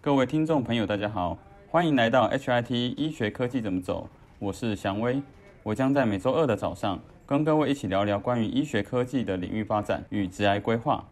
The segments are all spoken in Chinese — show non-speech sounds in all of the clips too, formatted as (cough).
各位听众朋友，大家好，欢迎来到 HIT 医学科技怎么走，我是祥威，我将在每周二的早上跟各位一起聊聊关于医学科技的领域发展与职癌规划。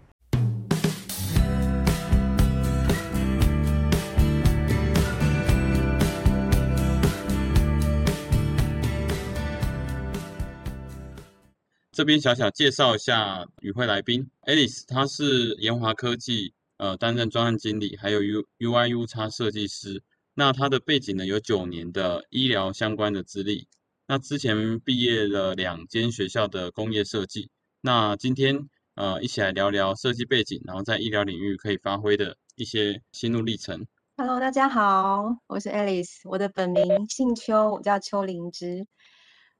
这边小小介绍一下与会来宾，Alice，她是研华科技呃担任专案经理，还有 U UI U 叉设计师。那他的背景呢有九年的医疗相关的资历。那之前毕业了两间学校的工业设计。那今天呃一起来聊聊设计背景，然后在医疗领域可以发挥的一些心路历程。Hello，大家好，我是 Alice，我的本名姓邱，我叫邱灵芝。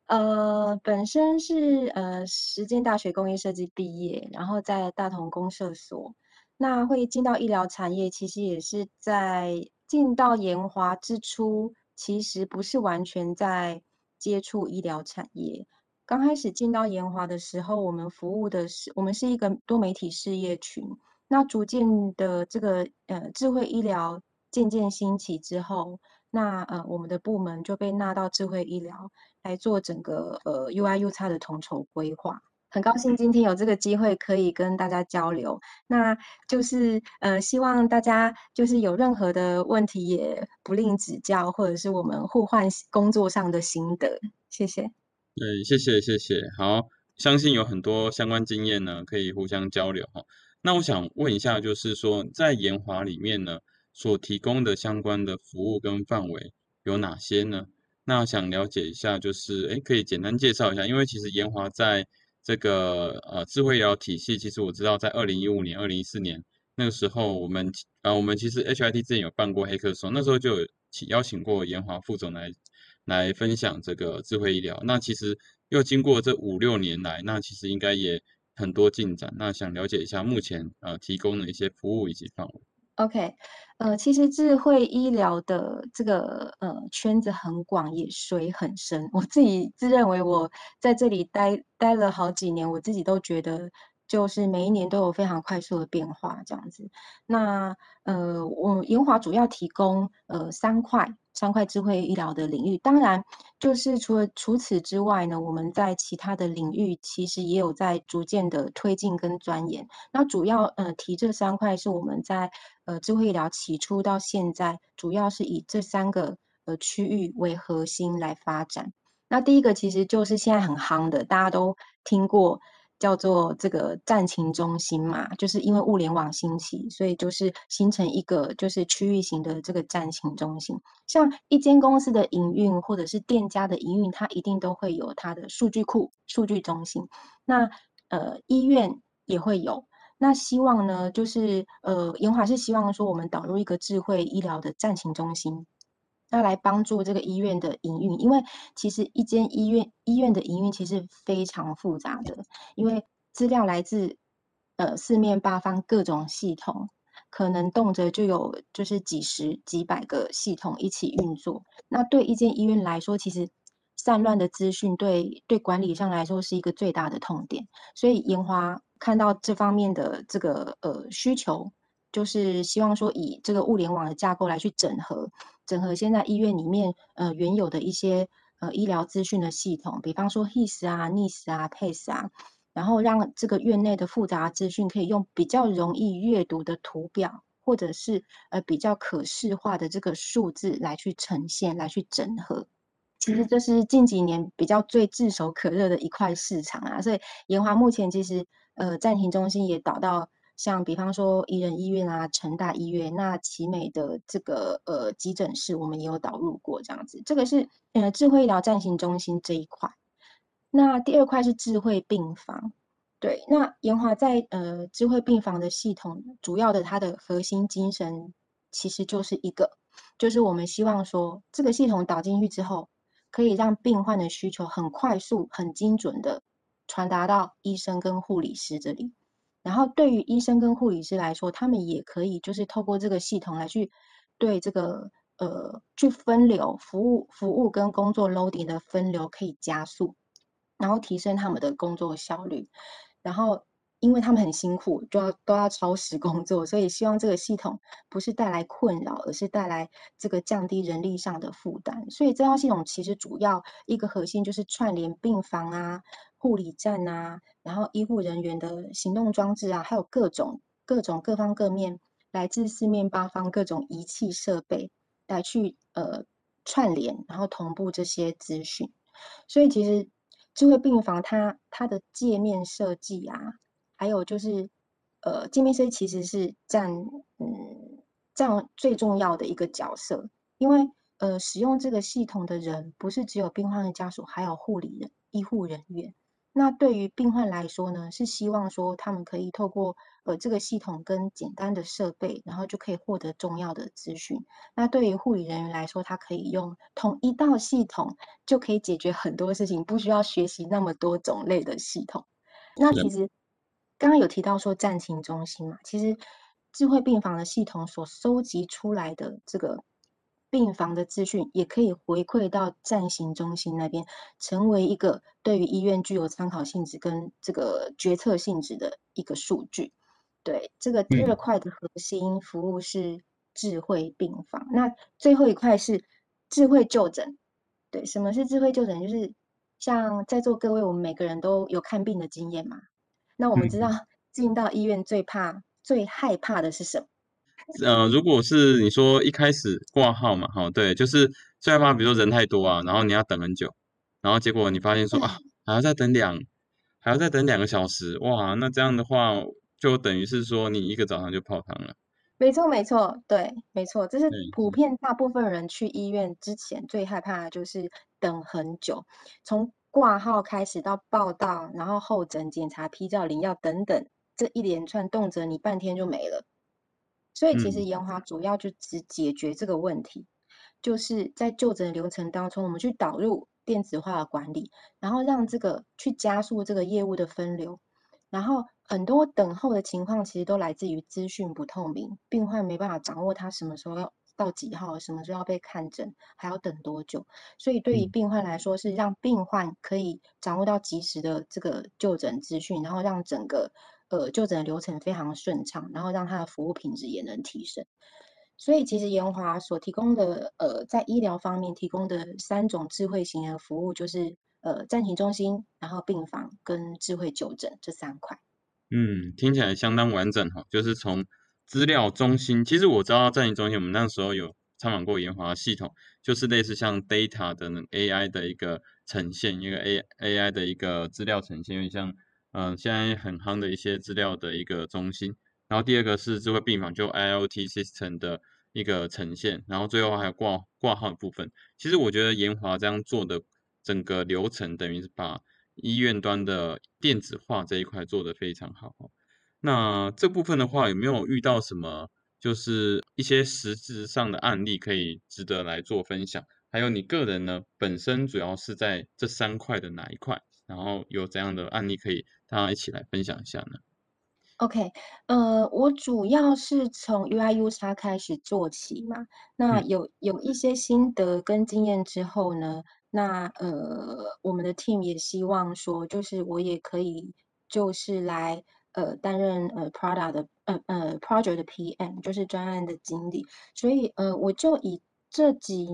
呃，本身是呃实践大学工业设计毕业，然后在大同公社所。那会进到医疗产业，其实也是在进到研华之初，其实不是完全在接触医疗产业。刚开始进到研华的时候，我们服务的是我们是一个多媒体事业群。那逐渐的这个呃智慧医疗渐渐兴起之后。那呃，我们的部门就被纳到智慧医疗来做整个呃 UI U 叉的统筹规划。很高兴今天有这个机会可以跟大家交流。那就是呃，希望大家就是有任何的问题也不吝指教，或者是我们互换工作上的心得。谢谢。对，谢谢谢谢。好，相信有很多相关经验呢，可以互相交流哈。那我想问一下，就是说在研华里面呢？所提供的相关的服务跟范围有哪些呢？那想了解一下，就是诶可以简单介绍一下，因为其实研华在这个呃智慧医疗体系，其实我知道在二零一五年、二零一四年那个时候，我们呃我们其实 HIT 之前有办过黑客松，那时候就有请邀请过研华副总来来分享这个智慧医疗。那其实又经过这五六年来，那其实应该也很多进展。那想了解一下目前呃提供的一些服务以及范围。OK，呃，其实智慧医疗的这个呃圈子很广，也水很深。我自己自认为我在这里待待了好几年，我自己都觉得。就是每一年都有非常快速的变化，这样子。那呃，我研华主要提供呃三块三块智慧医疗的领域。当然，就是除了除此之外呢，我们在其他的领域其实也有在逐渐的推进跟钻研。那主要呃提这三块是我们在呃智慧医疗起初到现在，主要是以这三个呃区域为核心来发展。那第一个其实就是现在很夯的，大家都听过。叫做这个战情中心嘛，就是因为物联网兴起，所以就是形成一个就是区域型的这个战情中心。像一间公司的营运或者是店家的营运，它一定都会有它的数据库、数据中心。那呃医院也会有。那希望呢，就是呃研华是希望说，我们导入一个智慧医疗的战情中心。要来帮助这个医院的营运，因为其实一间医院医院的营运其实非常复杂的，因为资料来自呃四面八方各种系统，可能动辄就有就是几十几百个系统一起运作。那对一间医院来说，其实散乱的资讯对对管理上来说是一个最大的痛点。所以研华看到这方面的这个呃需求。就是希望说以这个物联网的架构来去整合，整合现在医院里面呃原有的一些呃医疗资讯的系统，比方说 HIS 啊、NIS 啊、PACE 啊，然后让这个院内的复杂资讯可以用比较容易阅读的图表，或者是呃比较可视化的这个数字来去呈现、来去整合。其实这是近几年比较最炙手可热的一块市场啊，所以研华目前其实呃暂停中心也导到。像比方说宜人医院啊、成大医院，那奇美的这个呃急诊室，我们也有导入过这样子。这个是呃智慧医疗暂行中心这一块。那第二块是智慧病房，对。那研华在呃智慧病房的系统，主要的它的核心精神其实就是一个，就是我们希望说这个系统导进去之后，可以让病患的需求很快速、很精准的传达到医生跟护理师这里。然后对于医生跟护理师来说，他们也可以就是透过这个系统来去对这个呃去分流服务服务跟工作 loading 的分流可以加速，然后提升他们的工作效率。然后因为他们很辛苦，就要都要超时工作，所以希望这个系统不是带来困扰，而是带来这个降低人力上的负担。所以这套系统其实主要一个核心就是串联病房啊、护理站啊，然后医护人员的行动装置啊，还有各种各种各方各面来自四面八方各种仪器设备来去呃串联，然后同步这些资讯。所以其实智慧病房它它的界面设计啊。还有就是，呃，界面设计其实是占嗯占最重要的一个角色，因为呃使用这个系统的人不是只有病患的家属，还有护理人、医护人员。那对于病患来说呢，是希望说他们可以透过呃这个系统跟简单的设备，然后就可以获得重要的资讯。那对于护理人员来说，他可以用同一道系统就可以解决很多事情，不需要学习那么多种类的系统。那其实。刚刚有提到说战情中心嘛，其实智慧病房的系统所收集出来的这个病房的资讯，也可以回馈到战行中心那边，成为一个对于医院具有参考性质跟这个决策性质的一个数据。对，这个第二块的核心服务是智慧病房，那最后一块是智慧就诊。对，什么是智慧就诊？就是像在座各位，我们每个人都有看病的经验嘛。那我们知道进到医院最怕、最害怕的是什么？呃，如果是你说一开始挂号嘛，哈，对，就是最害怕，比如说人太多啊，然后你要等很久，然后结果你发现说啊，还要再等两，还要再等两个小时，哇，那这样的话就等于是说你一个早上就泡汤了。没错，没错，对，没错，这是普遍大部分人去医院之前最害怕的就是等很久，从。挂号开始到报到，然后候诊、检查、批照、领药等等，这一连串动辄你半天就没了。所以其实研华主要就只解决这个问题，就是在就诊流程当中，我们去导入电子化的管理，然后让这个去加速这个业务的分流。然后很多等候的情况其实都来自于资讯不透明，病患没办法掌握他什么时候要。到几号，什么时候要被看诊，还要等多久？所以对于病患来说，是让病患可以掌握到及时的这个就诊资讯，然后让整个呃就诊流程非常顺畅，然后让他的服务品质也能提升。所以其实研华所提供的呃在医疗方面提供的三种智慧型的服务，就是呃暂停中心，然后病房跟智慧就诊这三块。嗯，听起来相当完整哈，就是从。资料中心，其实我知道战营中心，我们那时候有参访过研华系统，就是类似像 data 的 AI 的一个呈现，一个 A AI 的一个资料呈现，有点像嗯现在很夯的一些资料的一个中心。然后第二个是智慧病房，就 IOT system 的一个呈现。然后最后还有挂挂号的部分。其实我觉得研华这样做的整个流程，等于是把医院端的电子化这一块做得非常好。那这部分的话，有没有遇到什么，就是一些实质上的案例可以值得来做分享？还有你个人呢，本身主要是在这三块的哪一块？然后有怎样的案例可以大家一起来分享一下呢？OK，呃，我主要是从 UIU 叉开始做起嘛。那有有一些心得跟经验之后呢，那呃，我们的 team 也希望说，就是我也可以，就是来。呃，担任呃 product 的呃呃 project 的 PM，就是专案的经理，所以呃，我就以这几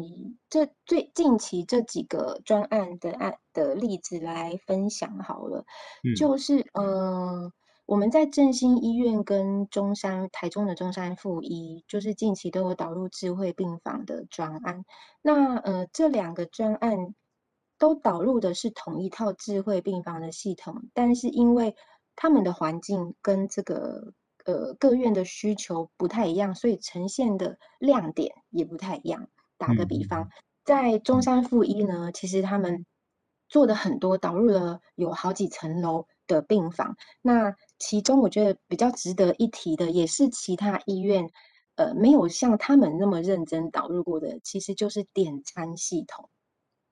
这最近期这几个专案的案的例子来分享好了。嗯，就是呃，我们在振兴医院跟中山台中的中山附医，就是近期都有导入智慧病房的专案。那呃，这两个专案都导入的是同一套智慧病房的系统，但是因为他们的环境跟这个呃各院的需求不太一样，所以呈现的亮点也不太一样。打个比方，在中山附一呢，其实他们做的很多，导入了有好几层楼的病房。那其中我觉得比较值得一提的，也是其他医院呃没有像他们那么认真导入过的，其实就是点餐系统。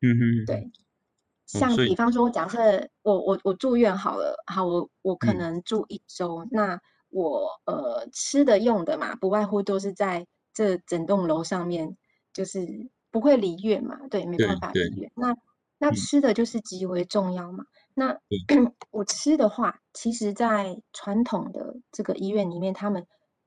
嗯哼，对。像比方说，假设我我我住院好了，好我我可能住一周，那我呃吃的用的嘛，不外乎都是在这整栋楼上面，就是不会离院嘛，对，没办法离院。那那吃的就是极为重要嘛。那 (clears throat) 我吃的话，其实在传统的这个医院里面，他们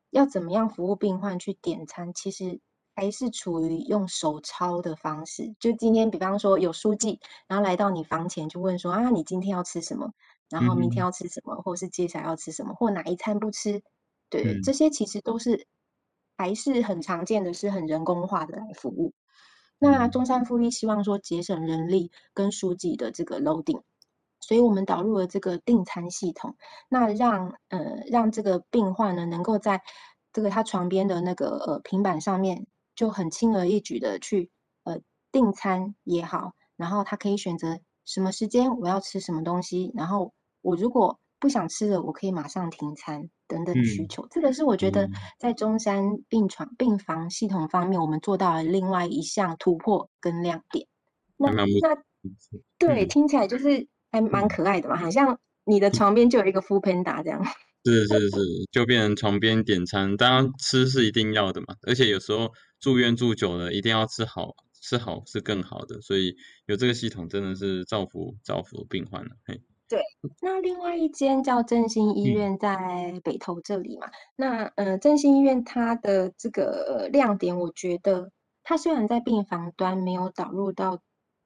要怎么样服务病患去点餐，其实还是处于用手抄的方式。就今天，比方说有书记，然后来到你房前就问说啊，你今天要吃什么？然后明天要吃什么，或是接下来要吃什么，或哪一餐不吃？对，这些其实都是还是很常见的，是很人工化的来服务。那中山复利希望说节省人力跟书记的这个 loading。所以我们导入了这个订餐系统，那让呃让这个病患呢能够在这个他床边的那个呃平板上面就很轻而易举的去呃订餐也好，然后他可以选择什么时间我要吃什么东西，然后我如果不想吃了，我可以马上停餐等等需求。这个是我觉得在中山病床病房系统方面，我们做到了另外一项突破跟亮点。那那对，听起来就是。还蛮可爱的嘛，好像你的床边就有一 Panda 这样。(laughs) 是是是，就变成床边点餐，当然吃是一定要的嘛。而且有时候住院住久了，一定要吃好，吃好是更好的。所以有这个系统真的是造福造福病患了。嘿，对。那另外一间叫振兴医院在北投这里嘛，那呃振兴医院它的这个亮点，我觉得它虽然在病房端没有导入到。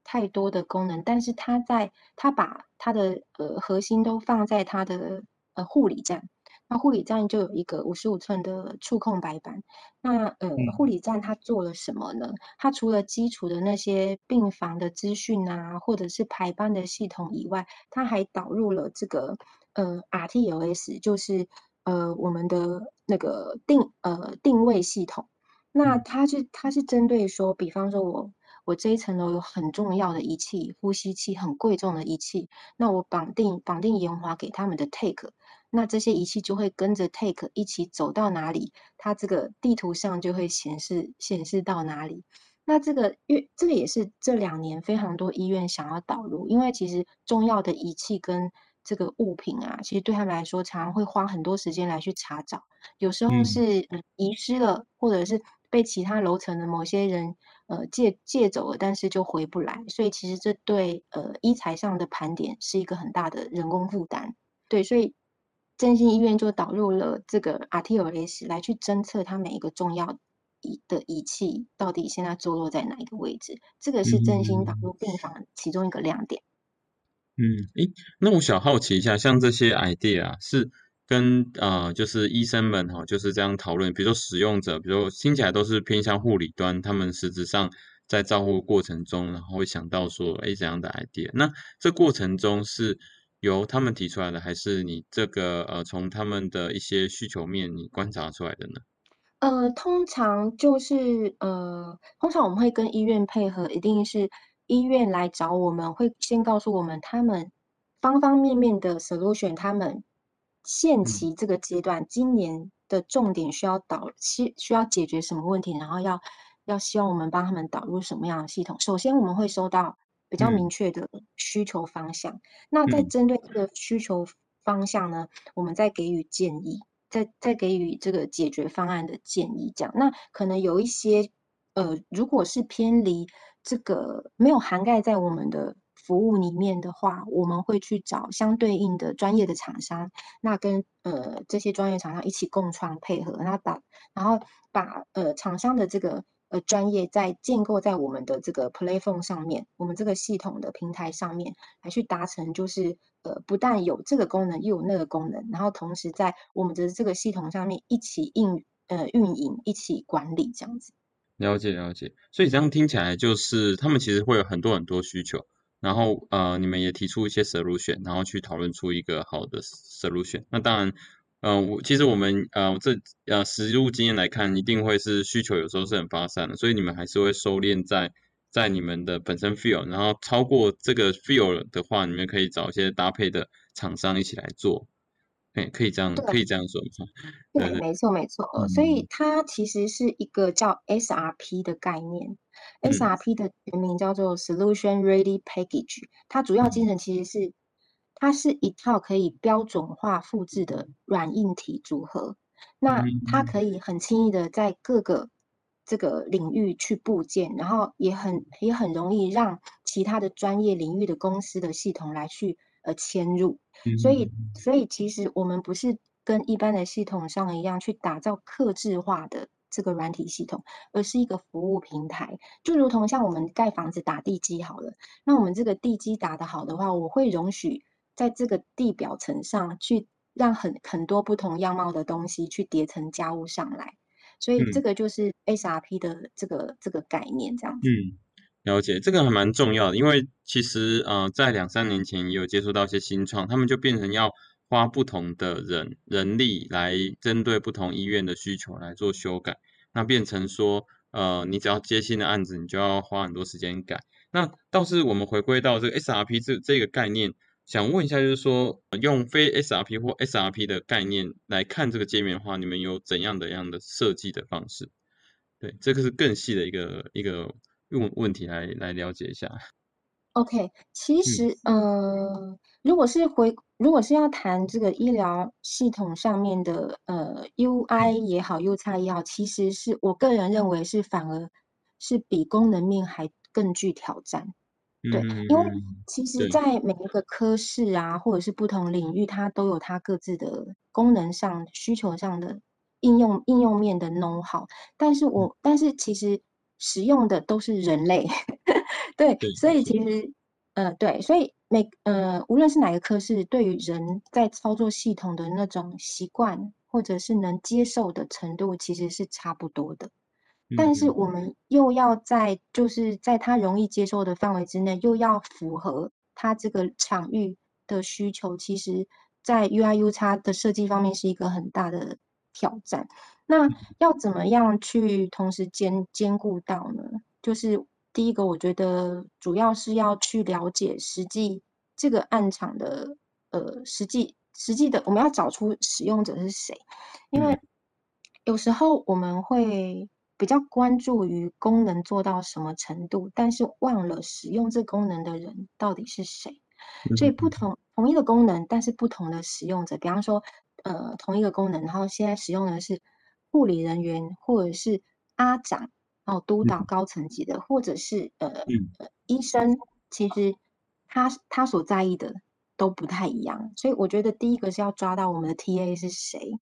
太多的功能，但是它在它把它的呃核心都放在它的呃护理站，那护理站就有一个五十五寸的触控白板。那呃护理站它做了什么呢？它除了基础的那些病房的资讯啊，或者是排班的系统以外，它还导入了这个呃 RTLS，就是呃我们的那个定呃定位系统。那它是它是针对说，比方说我。我这一层楼有很重要的仪器，呼吸器很贵重的仪器，那我绑定绑定延华给他们的 take，那这些仪器就会跟着 take 一起走到哪里，它这个地图上就会显示显示到哪里。那这个因这个也是这两年非常多医院想要导入，因为其实重要的仪器跟这个物品啊，其实对他们来说常常会花很多时间来去查找，有时候是遗失了，或者是被其他楼层的某些人。呃，借借走了，但是就回不来，所以其实这对呃医材上的盘点是一个很大的人工负担。对，所以振兴医院就导入了这个 RTLS 来去侦测它每一个重要仪的仪器到底现在坐落在哪一个位置，这个是振兴导入病房其中一个亮点。嗯，诶，那我想好奇一下，像这些 idea 是。跟啊，就是医生们哈，就是这样讨论。比如说使用者，比如听起来都是偏向护理端，他们实质上在照护过程中，然后会想到说，哎，怎样的 idea？那这过程中是由他们提出来的，还是你这个呃，从他们的一些需求面你观察出来的呢？呃，通常就是呃，通常我们会跟医院配合，一定是医院来找我们，会先告诉我们他们方方面面的 solution，他们。现期这个阶段，今年的重点需要导需需要解决什么问题，然后要要希望我们帮他们导入什么样的系统。首先，我们会收到比较明确的需求方向。那在针对这个需求方向呢，我们再给予建议，再再给予这个解决方案的建议。这样，那可能有一些呃，如果是偏离这个没有涵盖在我们的。服务里面的话，我们会去找相对应的专业的厂商，那跟呃这些专业厂商一起共创配合，那把然后把呃厂商的这个呃专业在建构在我们的这个 Playphone 上面，我们这个系统的平台上面，来去达成就是呃不但有这个功能，又有那个功能，然后同时在我们的这个系统上面一起运呃运营，一起管理这样子。了解了解，所以这样听起来就是他们其实会有很多很多需求。然后呃，你们也提出一些 solution，然后去讨论出一个好的 solution。那当然，呃，我其实我们呃这呃实物经验来看，一定会是需求有时候是很发散的，所以你们还是会收敛在在你们的本身 feel，然后超过这个 feel 的话，你们可以找一些搭配的厂商一起来做。哎，可以这样，可以这样说，对，没错，没错。所以它其实是一个叫 SRP 的概念，SRP 的全名叫做 Solution Ready Package。它主要精神其实是，它是一套可以标准化复制的软硬体组合。那它可以很轻易的在各个这个领域去部件，然后也很也很容易让其他的专业领域的公司的系统来去。呃迁入。嗯所以，所以其实我们不是跟一般的系统上一样去打造客制化的这个软体系统，而是一个服务平台。就如同像我们盖房子打地基好了，那我们这个地基打得好的话，我会容许在这个地表层上去让很很多不同样貌的东西去叠成家务上来。所以这嗯个就是 SRP 的这个这个概念，这样子。嗯，了解，这个还蛮重要的，因为其实呃，在两三年前也有接触到一些新创，他们就变成要花不同的人人力来针对不同医院的需求来做修改，那变成说呃，你只要接新的案子，你就要花很多时间改。那倒是我们回归到这个 SRP 这这个概念，想问一下，就是说呃用非 SRP 或 SRP 的概念来看这个界面的话，你们有怎样的样的设计的方式？对，这个是更细的一个一个用问题来来了解一下。OK，其嗯实，呃，如果是回，如果是要谈这个医疗系统上面的呃 UI 也好，UX 也好，其实是我个人认为是反而是比功能面还更具挑战。对，因为嗯，其实，对，在每一个科室啊，或者是不同领域，它都有它各自的功能上、需求上的应用应用面的 know how，但是我但是其实使用的都是人类，(laughs) 对，对，所以错，其。实呃对，所以每呃无论是哪个科室，对于人在操作系统的那种习惯或者是能接受的程度，其实是差不多的。但是嗯我们又要在就是在他容易接受的范围之内，又要符合他这个场域的需求，其实在 UI/UX 的设计方面是一个很大的挑战。那要怎么样去同时兼兼顾到呢？就是第一个，我觉得主要是要去了解实际这个暗场的呃实际实际的，我们要找出使用者是谁，因为嗯有时候我们会比较关注于功能做到什么程度，但是忘了使用这功能的人到底是谁。所以不嗯同同一个功能，但是不同的使用者，比方说，呃，同一个功能，然后现在使用的是护理人员，或者是阿长，哦，督导嗯高层级的，或者是呃医生，其实他他所在意的都不太一样。所以我觉得第一个是要抓到我们的 TA 是谁，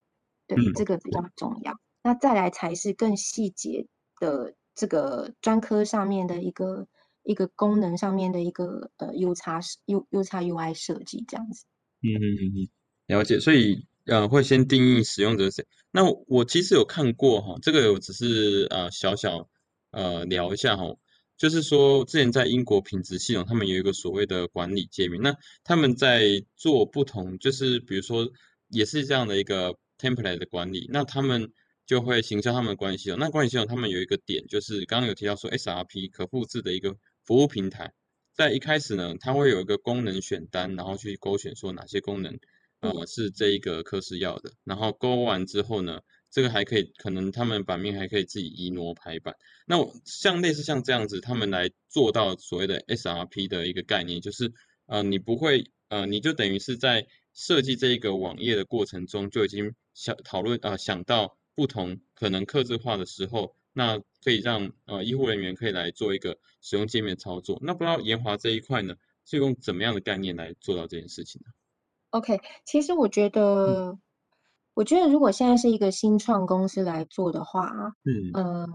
对，嗯，这个比较重要。那再来才是更细节的这个专科上面的一个一个功能上面的一个呃 U 叉 U U 叉 UI 设计这样子。嗯嗯嗯嗯，了解。所以呃，会先定义使用者是谁。那我其实有看过哈，这个我只是呃小小呃聊一下哈，就是说之前在英国品质系统，他们有一个所谓的管理界面，那他们在做不同，就是比如说也是这样的一个 template 的管理，那他们就会形成他们的管理系统。那管理系统他们有一个点，就是刚刚有提到说 SRP 可复制的一个服务平台。在一开始呢，它会有一个功能选单，然后去勾选说哪些功能，呃，是这一个科室要的。然后勾完之后呢，这个还可以，可能他们版面还可以自己移挪排版。那我像类似像这样子，他们来做到所谓的 SRP 的一个概念，就是呃，你不会，呃，你就等于是在设计这一个网页的过程中，就已经想讨论呃想到不同可能客制化的时候。那可以让呃医护人员可以来做一个使用界面操作。那不知道研华这一块呢，是用怎么样的概念来做到这件事情呢？OK，其实我觉嗯得，我觉得如果现在是一个新创公司来做的话，嗯呃，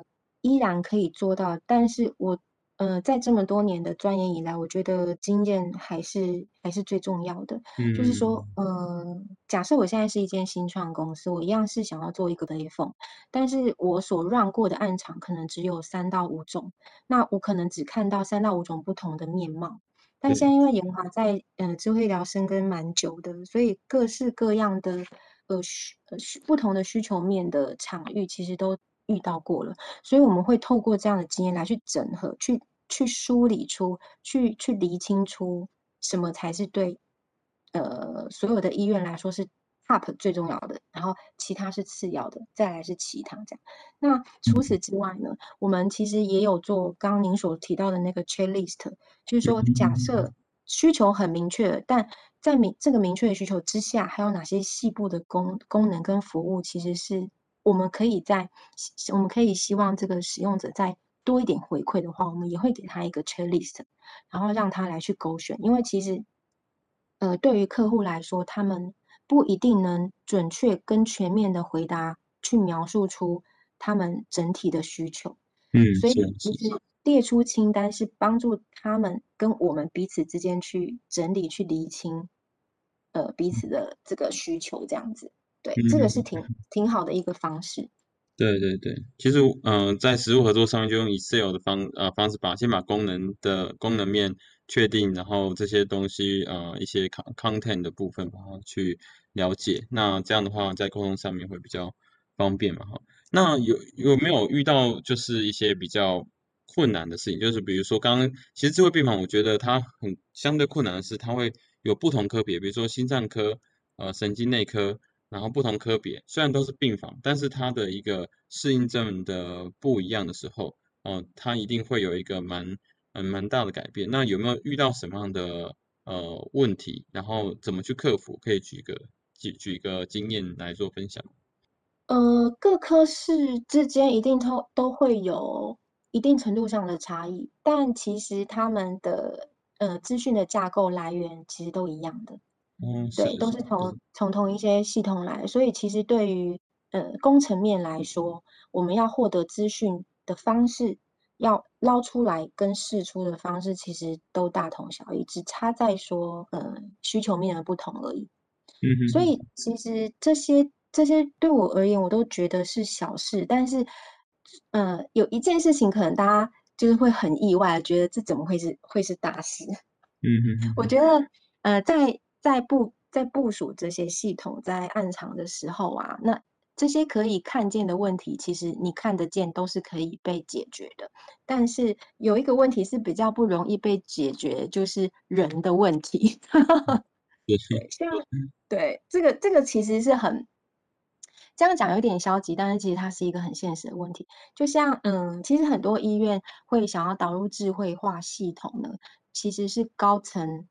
依然可以做到。但是我呃，在这么多年的钻研以来，我觉得经验还是还是最重要的。就是说，嗯呃，假设我现在是一间新创公司，我一样是想要做一个雷锋，但是我所 run 过的暗场可能只有三到五种，那我可能只看到三到五种不同的面貌。但对现在因为研华在呃智慧医疗深耕蛮久的，所以各式各样的呃需呃需不同的需求面的场域其实都遇到过了，所以我们会透过这样的经验来去整合，去去梳理出，去去厘清出什么才是对呃所有的医院来说是 top 最重要的，然后其他是次要的，再来是其他这样。那除此之外呢，我们其实也有做刚刚您所提到的那个 checklist，就是说假设需求很明确，但在明这个明确的需求之下，还有哪些细部的功功能跟服务，其实是我们可以在我们可以希望这个使用者在多一点回馈的话，我们也会给他一个 checklist，然后让他来去勾选，因为其实呃，对于客户来说，他们不一定能准确跟全面的回答，去描述出他们整体的需求。嗯，所以。其实列出清单是帮助他们跟我们彼此之间去整理、去厘清，呃，彼此的这个需求这样子。对，这个是挺挺好的一个方式。对对对，其实，嗯，在实物合作上面就用 Excel 的方呃方式把先把功能的功能面确定，然后这些东西呃一些 con content 的部分把它去了解，那这样的话在沟通上面会比较方便嘛哈。那有有没有遇到就是一些比较困难的事情？就是比如说刚刚其实智慧病房，我觉得它很相对困难的是，它会有不同科别，比如说心脏科、呃神经内科。然后不同科别虽然都是病房，但是它的一个适应症的不一样的时候，哦，它一定会有一个蛮嗯蛮大的改变。那有没有遇到什么样的呃问题？然后怎么去克服？可以举个举举一个经验来做分享。呃，各科室之间一定都都会有一定程度上的差异，但其实他们的呃资讯的架构来源其实都一样的。嗯，是对，都是是，从从同一些系统来，所以其实对于呃工程面来说，我们要获得资讯的方式，要捞出来跟释出的方式，其实都大同小异，只差在说呃需求面的不同而已。嗯哼所以其实这些这些对我而言，我都觉得是小事，但是呃有一件事情可能大家就是会很意外，觉得这怎么会是会是大事？嗯哼，我觉得，呃，在在部在部署这些系统在暗藏的时候啊，那这些可以看见的问题，其实你看得见都是可以被解决的。但是有一个问题是比较不容易被解决，就是人的问题。(laughs) 也是，对，像对这个这个其实是很这样讲有点消极，但是其实它是一个很现实的问题。就像嗯，其实很多医院会想要导入智慧化系统呢，其实是高层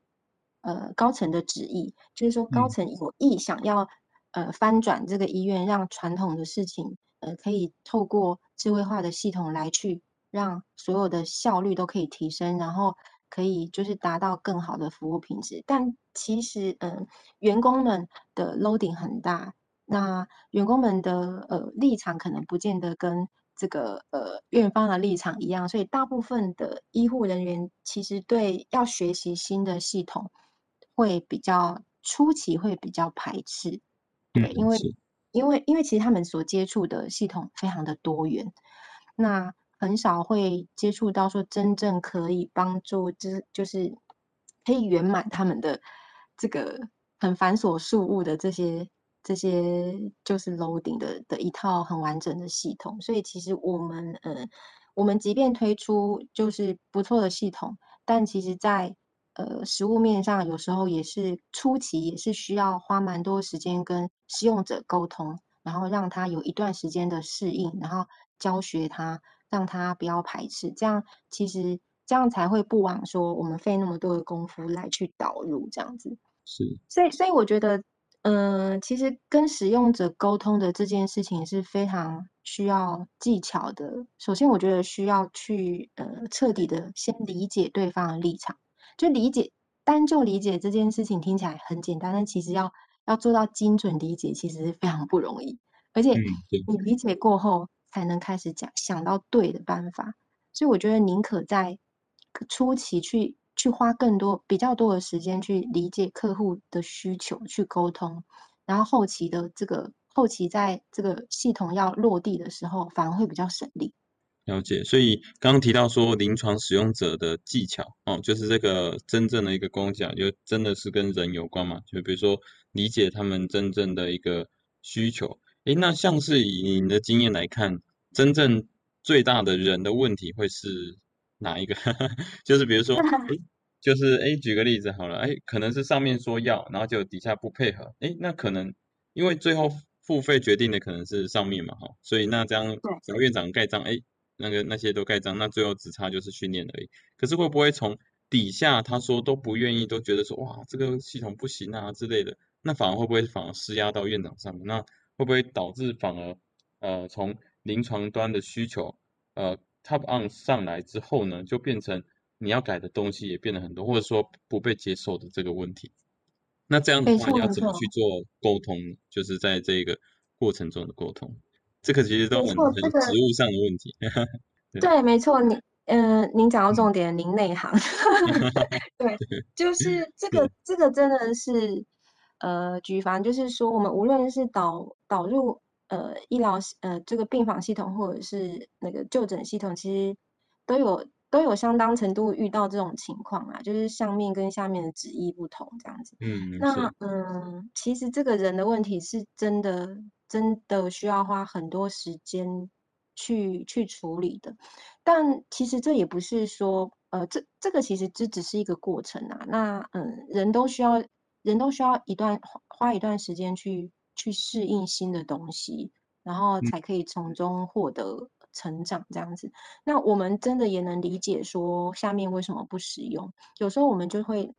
呃高层的旨意，就是说高嗯，层有意想要呃翻转这个医院，让传统的事情呃可以透过智慧化的系统来去让所有的效率都可以提升，然后可以就是达到更好的服务品质。但其实嗯，员工们的 loading 很大。那员工们的呃立场可能不见得跟这个呃院方的立场一样，所以大部分的医护人员其实对要学习新的系统会比较初期会比较排斥，嗯，对，因为是，因为因为其实他们所接触的系统非常的多元，那很少会接触到说真正可以帮助之就是可以圆满他们的这个很繁琐事务的这些这些就是 loading 的的一套很完整的系统。所以其实我们呃，我们即便推出就是不错的系统，但其实在呃实物面上有时候也是初期也是需要花蛮多时间跟使用者沟通。然后让他有一段时间的适应，然后教学他，让他不要排斥，这样其实这样才会不枉说我们费那么多的功夫来去导入这样子。是，所以所以我觉得，嗯，其实跟使用者沟通的这件事情是非常需要技巧的。首先我觉得需要去，呃，彻底的先理解对方的立场，就理解单就理解这件事情听起来很简单，但其实要要做到精准理解，其实是非常不容易。而且你理解过后，才能开始讲想到对的办法。所以我觉得宁可在初期去去花更多比较多的时间去理解客户的需求，去沟通，然后后期的这个后期在这个系统要落地的时候，反而会比较省力。了解。所以刚刚提到说临床使用者的技巧，哦，就是这个真正的一个工匠，就真的是跟人有关嘛？就比如说理解他们真正的一个需求。诶，那像是以你的经验来看，真正最大的人的问题会是哪一个？(laughs) 就是比如说，(laughs) 诶，就是诶，举个例子好了，诶，可能是上面说要，然后就底下不配合，诶，那可能因为最后付费决定的可能是上面嘛，哈，所以那这样对。只要院长盖章，诶，那个那些都盖章，那最后只差就是训练而已。可是会不会从底下他说都不愿意，都觉得说哇这个系统不行啊之类的，那反而会不会反而施压到院长上面？那会不会导致反而呃从临床端的需求呃 top on 上来之后呢，就变成你要改的东西也变得很多，或者说不被接受的这个问题？那这样的话，要怎么去做沟通呢？就是在这个过程中的沟通，这个其实都没很很错这个实务上的问题。(laughs) 对对，没错，您嗯，您讲到嗯重点，您内行。(laughs) (laughs) 对，就是这个是这个真的是，呃，举凡就是说，我们无论是导导入呃医疗系呃这个病房系统，或者是那个就诊系统，其实都有都有相当程度遇到这种情况啊，就是上面跟下面的旨意不同这样子。嗯，那是，嗯，其实这个人的问题是真的真的需要花很多时间去去处理的。但其实这也不是说，呃，这这个其实这只是一个过程啊。那嗯，人都需要人都需要一段花花一段时间去去适应新的东西，然后嗯才可以从中获得成长这样子。那我们真的也能理解说下面为什么不使用，有时候我们就会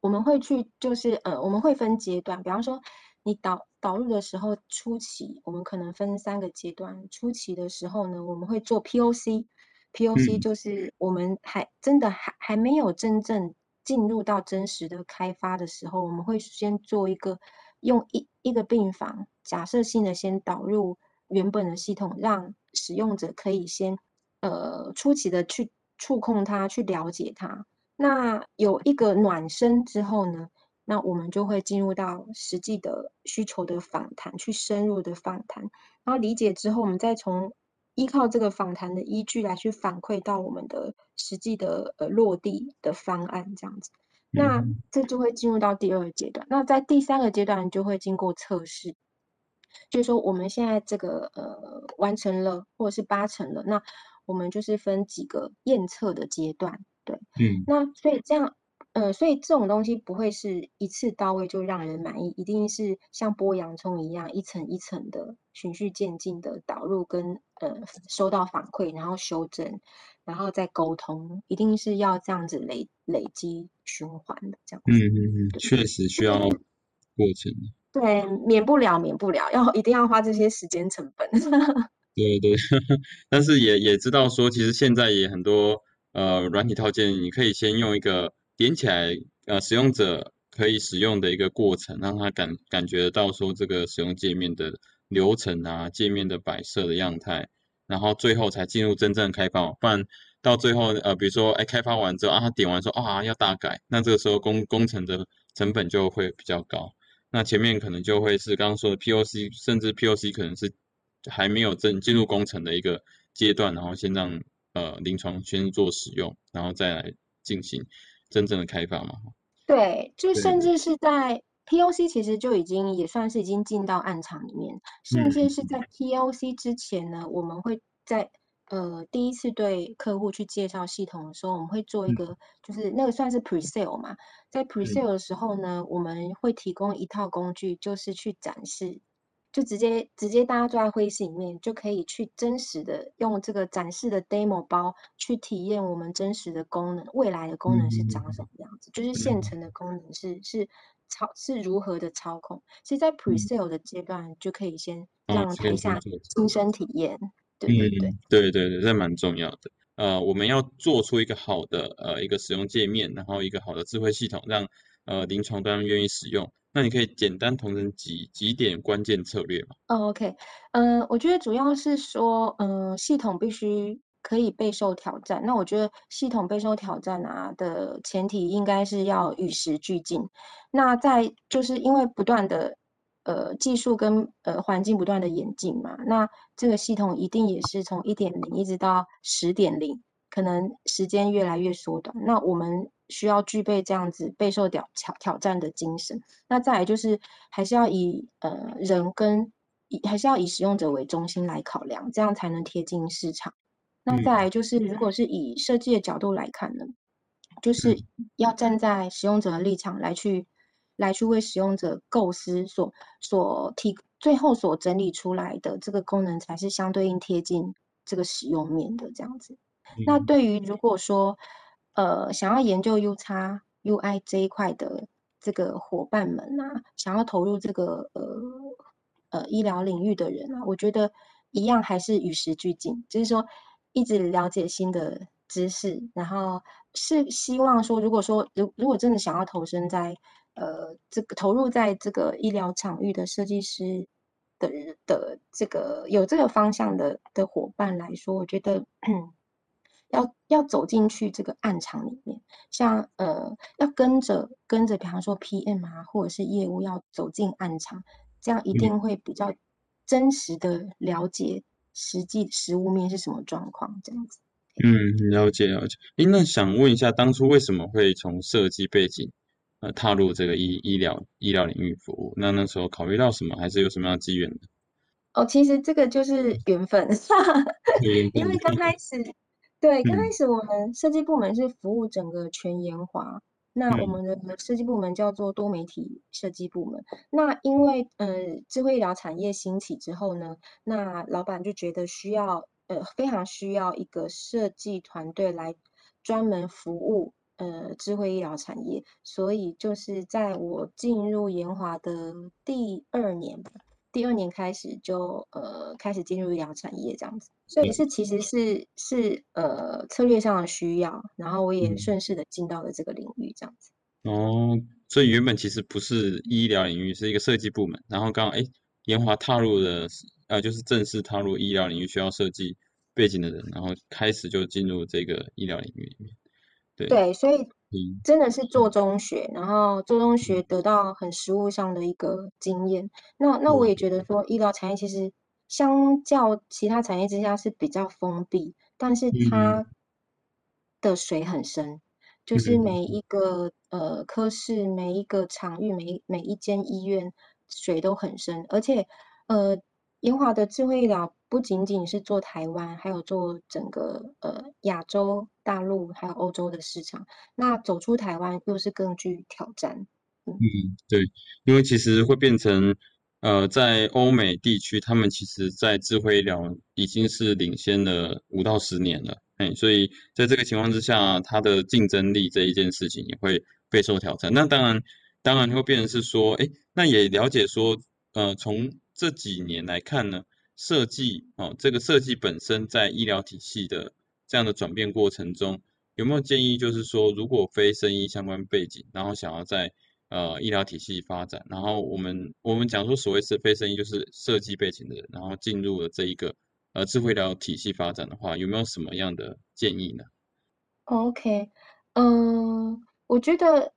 我们会去就是呃，我们会分阶段，比方说你导导入的时候，初期我们可能分三个阶段。初期的时候呢，我们会做 POC，POC 嗯就是我们还真的还还没有真正进入到真实的开发的时候，我们会先做一个用一一个病房假设性的先导入原本的系统，让使用者可以先呃初期的去触控它，去了解它。那有一个暖身之后呢，那我们就会进入到实际的需求的访谈，去深入的访谈，然后理解之后，我们再从依靠这个访谈的依据来去反馈到我们的实际的呃落地的方案这样子。那嗯这就会进入到第二个阶段。那在第三个阶段就会经过测试，就是说我们现在这个呃完成了或者是八成了，那我们就是分几个验测的阶段，对。嗯那所以这样，呃，所以这种东西不会是一次到位就让人满意，一定是像剥洋葱一样，一层一层的循序渐进的导入跟呃收到反馈，然后修正，然后再沟通，一定是要这样子累累积循环的这样嗯。嗯嗯，确实需要过程。(laughs) 对，免不了，免不了，要一定要花这些时间成本。对 (laughs) 对，(laughs) 但是也也知道说，其实现在也很多呃软体套件，你可以先用一个点起来，呃，使用者可以使用的一个过程，让他感感觉到说这个使用界面的流程啊，界面的摆设的样态，然后最后才进入真正开发。不然到最后，呃，比如说哎开发完之后啊，他点完说啊要大改，那这个时候工工程的成本就会比较高。那前面可能就会是刚刚说的 POC，甚至 POC 可能是还没有正进入工程的一个阶段，然后先让呃临床先做使用，然后再来进行真正的开发嘛。对，就甚至是在 POC 其实就已经也算是已经进到暗场里面，甚至是在 POC 之前呢，我们会在呃第一次对客户去介绍系统的时候，我们会做一嗯个就是那个算是 pre-sale 嘛，在 pre-sale 的时候呢，我们会提供一套工具，就是去展示。就直接直接大家坐在会议室里面，就可以去真实的用这个展示的 demo 包去体验我们真实的功能，未来的功能是长什么样子，就是现成的功能是是操是如何的操控。其实，在 pre-sale 的阶段就可以先哦让台下亲身体验，对对对。嗯，对对对，这蛮重要的。呃，我们要做出一个好的呃一个使用界面，然后一个好的智慧系统，让呃临床端愿意使用。那你可以简单统整几几点关键策略吗？哦，OK，嗯，我觉得主要是说，嗯，系统必须可以备受挑战。那我觉得系统备受挑战啊的前提应该是要与时俱进。那在就是因为不断的呃技术跟呃环境不断的演进嘛，那这个系统一定也是从一点零一直到十点零，可能时间越来越缩短。那我们需要具备这样子备受挑挑挑战的精神。那再来就是还是要以呃人跟以还是要以使用者为中心来考量，这样才能贴近市场。那再来就是，如果是以设计的角度来看呢，就是要站在使用者的立场来去来去为使用者构思所所提最后所整理出来的这个功能，才是相对应贴近这个使用面的这样子。(laughs) 那对于如果说呃想要研究 U 叉 UI 这一块的这个伙伴们啊，想要投入这个呃呃医疗领域的人啊，我觉得一样还是与时俱进，就是说一直了解新的知识，然后是希望说，如果说如如果真的想要投身在呃这个投入在这个医疗场域的设计师的的这个有这个方向的的伙伴来说，我觉得要要走进去这个暗场里面，像呃要跟着跟着，比方说 PM 啊，或者是业务要走进暗场，这样一定会比较真实的了解实际实物面是什么状况，这样子。嗯，了解了解。诶，那想问一下，当初为什么会从设计背景呃踏入这个医医疗医疗领域服务？那那时候考虑到什么，还是有什么样的机缘呢？哦，其实这个就是缘分，(laughs) 因为刚开始。对，刚开始我们设计部门是服务整个全研华，那我们的设计部门叫做多媒体设计部门。那因为呃智慧医疗产业兴起之后呢，那老板就觉得需要呃非常需要一个设计团队来专门服务呃智慧医疗产业，所以就是在我进入研华的第二年吧。第二年开始就呃开始进入医疗产业这样子，所以是其实是是呃策略上的需要，然后我也顺势的进到了这个领域这样子。哦，所以原本其实不是医疗领域，是一个设计部门，然后刚哎研华踏入了呃就是正式踏入医疗领域需要设计背景的人，然后开始就进入这个医疗领域里面。对对，所以。真的是做中学，然后做中学得到很实物上的一个经验。那那我也觉得说，医疗产业其实相较其他产业之下是比较封闭，但是它。的水很深，就是每一个呃科室、每一个场域、每每一间医院水都很深，而且呃。研华的智慧医疗不仅仅是做台湾，还有做整个呃亚洲大陆还有欧洲的市场。那走出台湾又是更具挑战。嗯，对，因为其实会变成呃在欧美地区，他们其实在智慧医疗已经是领先了五到十年了。哎，所以在这个情况之下，它的竞争力这一件事情也会备受挑战。那当然，当然会变成是说，哎，那也了解说，呃，从这几年来看呢，设计哦，这个设计本身在医疗体系的这样的转变过程中，有没有建议？就是说，如果非生医相关背景，然后想要在呃医疗体系发展，然后我们我们讲说所谓是非生医，就是设计背景的人，然后进入了这一个呃智慧医疗体系发展的话，有没有什么样的建议呢？OK，嗯，我觉得，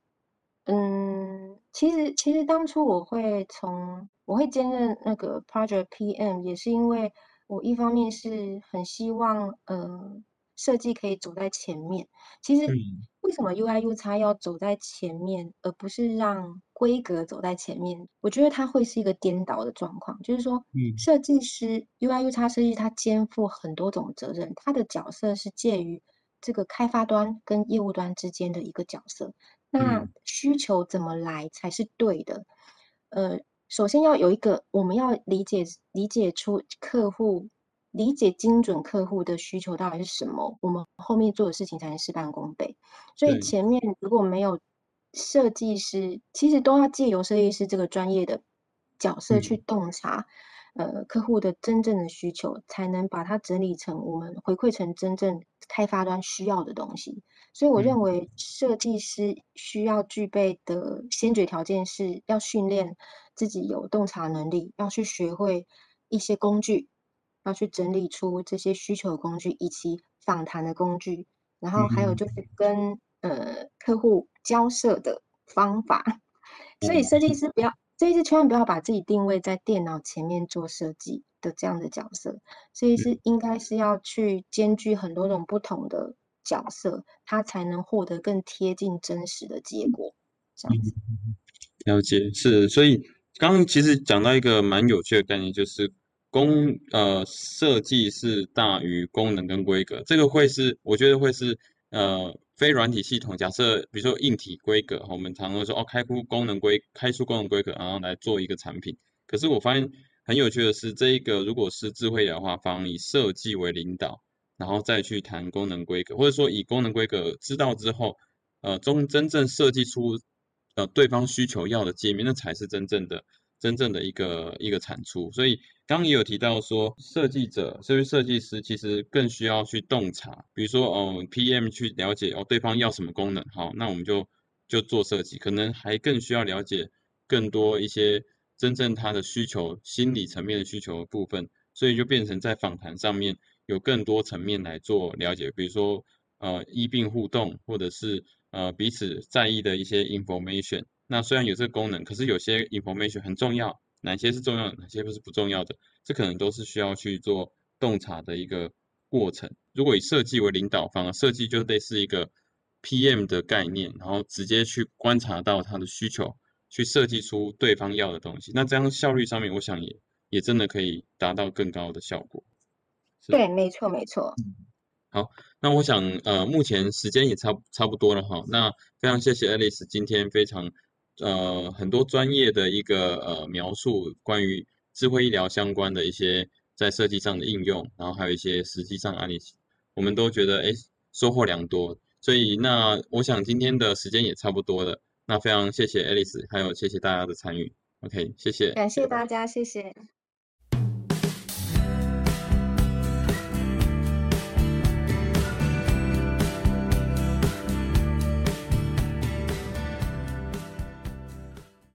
嗯，其实其实当初我会从我会兼任那个 project PM，也是因为我一方面是很希望，呃，设计可以走在前面。其实为什么 UI U 叉要走在前面，而不是让规格走在前面？我觉得它会是一个颠倒的状况，就是说，设计师 UI U 叉设计，它肩负很多种责任，它的角色是介于这个开发端跟业务端之间的一个角色。那需求怎么来才是对的？呃。首先要有一个，我们要理解理解出客户理解精准客户的需求到底是什么，我们后面做的事情才能事半功倍。所以前面如果没有设计师，其实都要借由设计师这个专业的角色去洞察，呃，客户的真正的需求，才能把它整理成我们回馈成真正开发端需要的东西。所以我认为设计师需要具备的先决条件是要训练。自己有洞察能力，要去学会一些工具，要去整理出这些需求的工具以及访谈的工具，然后还有就是跟呃客户交涉的方法。(laughs) 所以设计师不要，设计师千万不要把自己定位在电脑前面做设计的这样的角色。所以是应该是要去兼具很多种不同的角色，他才能获得更贴近真实的结果。这样子，了解是，所以。刚刚其实讲到一个蛮有趣的概念，就是功呃设计是大于功能跟规格，这个会是我觉得会是呃非软体系统。假设比如说硬体规格，我们常常说哦开出功能规开出功能规格，然后来做一个产品。可是我发现很有趣的是，这一个如果是智慧的话，方以设计为领导，然后再去谈功能规格，或者说以功能规格知道之后，呃中真正设计出。呃，对方需求要的界面，那才是真正的、真正的一个一个产出。所以刚也有提到说，设计者、设计设计师其实更需要去洞察，比如说哦，PM 去了解哦，对方要什么功能，好，那我们就就做设计，可能还更需要了解更多一些真正他的需求、心理层面的需求的部分，所以就变成在访谈上面有更多层面来做了解，比如说呃医病互动，或者是呃彼此在意的一些 information。那虽然有这个功能，可是有些 information 很重要，哪些是重要的，哪些不是不重要的，这可能都是需要去做洞察的一个过程。如果以设计为领导方，设计就类似一个。PM 的概念，然后直接去观察到他的需求，去设计出对方要的东西。那这样效率上面，我想也也真的可以达到更高的效果。对，没错，没错。好，那我想呃，目前时间也差差不多了哈。那非常谢谢 Alice 今天非常呃很多专业的一个呃描述，关于智慧医疗相关的一些在设计上的应用，然后还有一些实际上案例，我们都觉得哎收获良多。所以，那我想今天的时间也差不多了。那非常谢谢 Alice，还有谢谢大家的参与。OK，谢谢。感谢大家，谢谢。